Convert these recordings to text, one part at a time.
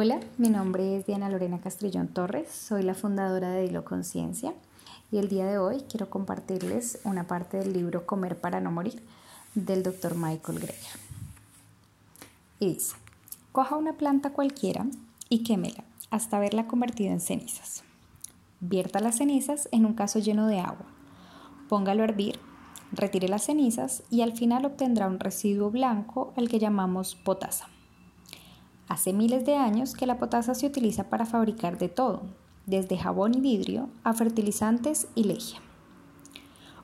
Hola, mi nombre es Diana Lorena Castrillón Torres, soy la fundadora de Dilo Conciencia y el día de hoy quiero compartirles una parte del libro Comer para no morir del Dr. Michael Greger. Dice, coja una planta cualquiera y quémela hasta verla convertida en cenizas. Vierta las cenizas en un caso lleno de agua. Póngalo a hervir, retire las cenizas y al final obtendrá un residuo blanco al que llamamos potasa. Hace miles de años que la potasa se utiliza para fabricar de todo, desde jabón y vidrio a fertilizantes y lejia.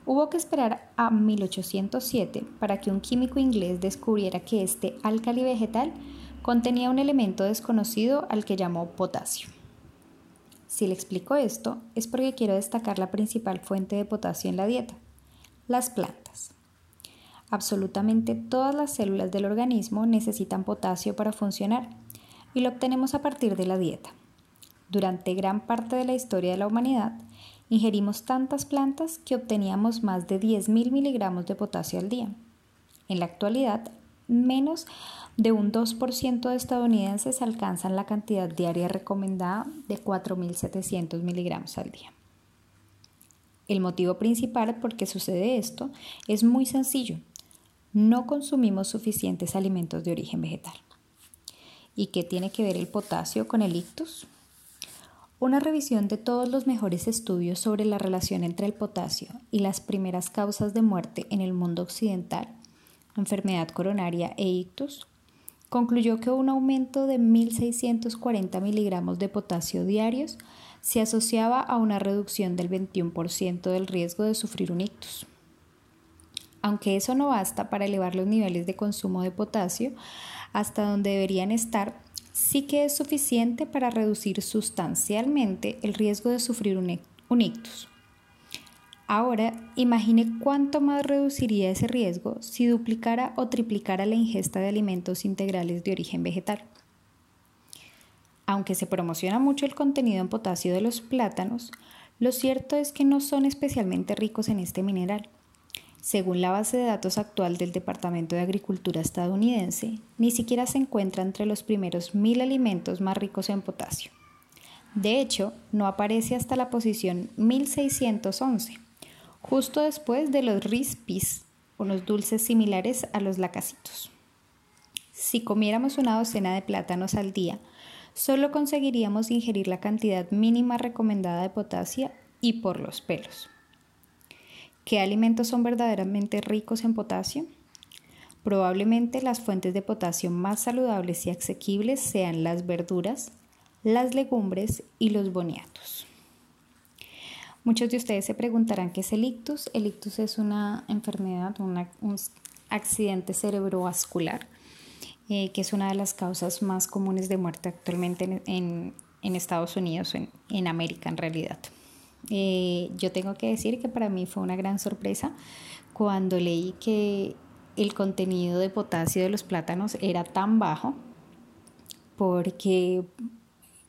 Hubo que esperar a 1807 para que un químico inglés descubriera que este álcali vegetal contenía un elemento desconocido al que llamó potasio. Si le explico esto, es porque quiero destacar la principal fuente de potasio en la dieta, las plantas. Absolutamente todas las células del organismo necesitan potasio para funcionar y lo obtenemos a partir de la dieta. Durante gran parte de la historia de la humanidad, ingerimos tantas plantas que obteníamos más de 10.000 miligramos de potasio al día. En la actualidad, menos de un 2% de estadounidenses alcanzan la cantidad diaria recomendada de 4.700 miligramos al día. El motivo principal por qué sucede esto es muy sencillo no consumimos suficientes alimentos de origen vegetal. ¿Y qué tiene que ver el potasio con el ictus? Una revisión de todos los mejores estudios sobre la relación entre el potasio y las primeras causas de muerte en el mundo occidental, enfermedad coronaria e ictus, concluyó que un aumento de 1.640 miligramos de potasio diarios se asociaba a una reducción del 21% del riesgo de sufrir un ictus. Aunque eso no basta para elevar los niveles de consumo de potasio hasta donde deberían estar, sí que es suficiente para reducir sustancialmente el riesgo de sufrir un, ictus. Ahora, imagine cuánto más reduciría ese riesgo si duplicara o triplicara la ingesta de alimentos integrales de origen vegetal. Aunque se promociona mucho el contenido en potasio de los plátanos, lo cierto es que no son especialmente ricos en este mineral. Según la base de datos actual del Departamento de Agricultura estadounidense, ni siquiera se encuentra entre los primeros mil alimentos más ricos en potasio. De hecho, no aparece hasta la posición 1611, justo después de los rispis, unos dulces similares a los lacacitos. Si comiéramos una docena de plátanos al día, solo conseguiríamos ingerir la cantidad mínima recomendada de potasio y por los pelos. ¿Qué alimentos son verdaderamente ricos en potasio? Probablemente las fuentes de potasio más saludables y asequibles sean las verduras, las legumbres y los boniatos. Muchos de ustedes se preguntarán qué es el ictus. El ictus es una enfermedad, un accidente cerebrovascular, eh, que es una de las causas más comunes de muerte actualmente en, Estados Unidos, en, en América en realidad. Eh, yo tengo que decir que para mí fue una gran sorpresa cuando leí que el contenido de potasio de los plátanos era tan bajo porque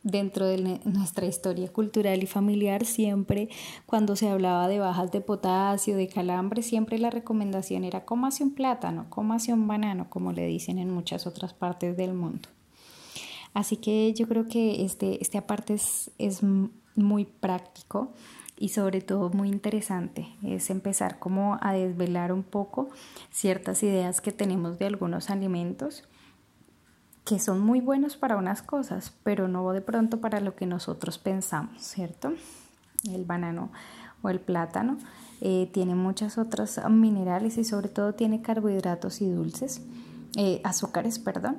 dentro de nuestra historia cultural y familiar siempre cuando se hablaba de bajas de potasio, de calambre, siempre la recomendación era cómase un plátano, cómase un banano, como le dicen en muchas otras partes del mundo. Así que yo creo que este, este aparte es, es muy práctico y sobre todo muy interesante. Es empezar como a desvelar un poco ciertas ideas que tenemos de algunos alimentos que son muy buenos para unas cosas, pero no de pronto para lo que nosotros pensamos, ¿cierto? El banano o el plátano eh, tiene muchas otras minerales y sobre todo tiene carbohidratos y dulces, eh, azúcares, perdón,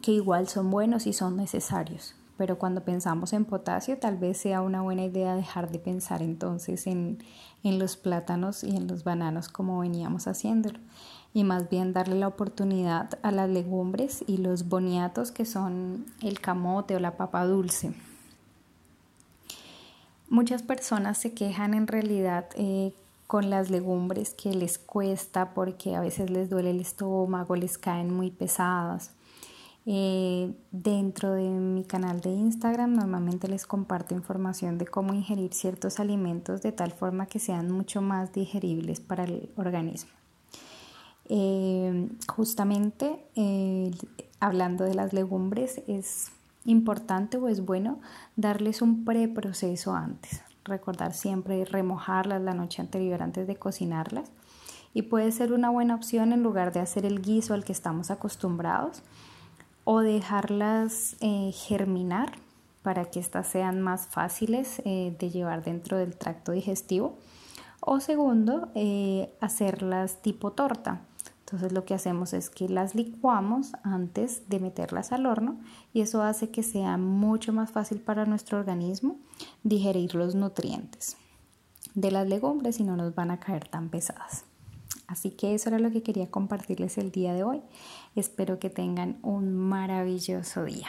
que igual son buenos y son necesarios pero cuando pensamos en potasio tal vez sea una buena idea dejar de pensar entonces en, los plátanos y en los bananos como veníamos haciéndolo y más bien darle la oportunidad a las legumbres y los boniatos que son el camote o la papa dulce. Muchas personas se quejan en realidad eh, con las legumbres que les cuesta porque a veces les duele el estómago, les caen muy pesadas eh, dentro de mi canal de Instagram normalmente les comparto información de cómo ingerir ciertos alimentos de tal forma que sean mucho más digeribles para el organismo. Eh, justamente eh, hablando de las legumbres es importante o es bueno darles un preproceso antes. Recordar siempre remojarlas la noche anterior antes de cocinarlas. Y puede ser una buena opción en lugar de hacer el guiso al que estamos acostumbrados o dejarlas eh, germinar para que éstas sean más fáciles eh, de llevar dentro del tracto digestivo. O segundo, eh, hacerlas tipo torta. Entonces lo que hacemos es que las licuamos antes de meterlas al horno y eso hace que sea mucho más fácil para nuestro organismo digerir los nutrientes de las legumbres y no nos van a caer tan pesadas. Así que eso era lo que quería compartirles el día de hoy. Espero que tengan un maravilloso día.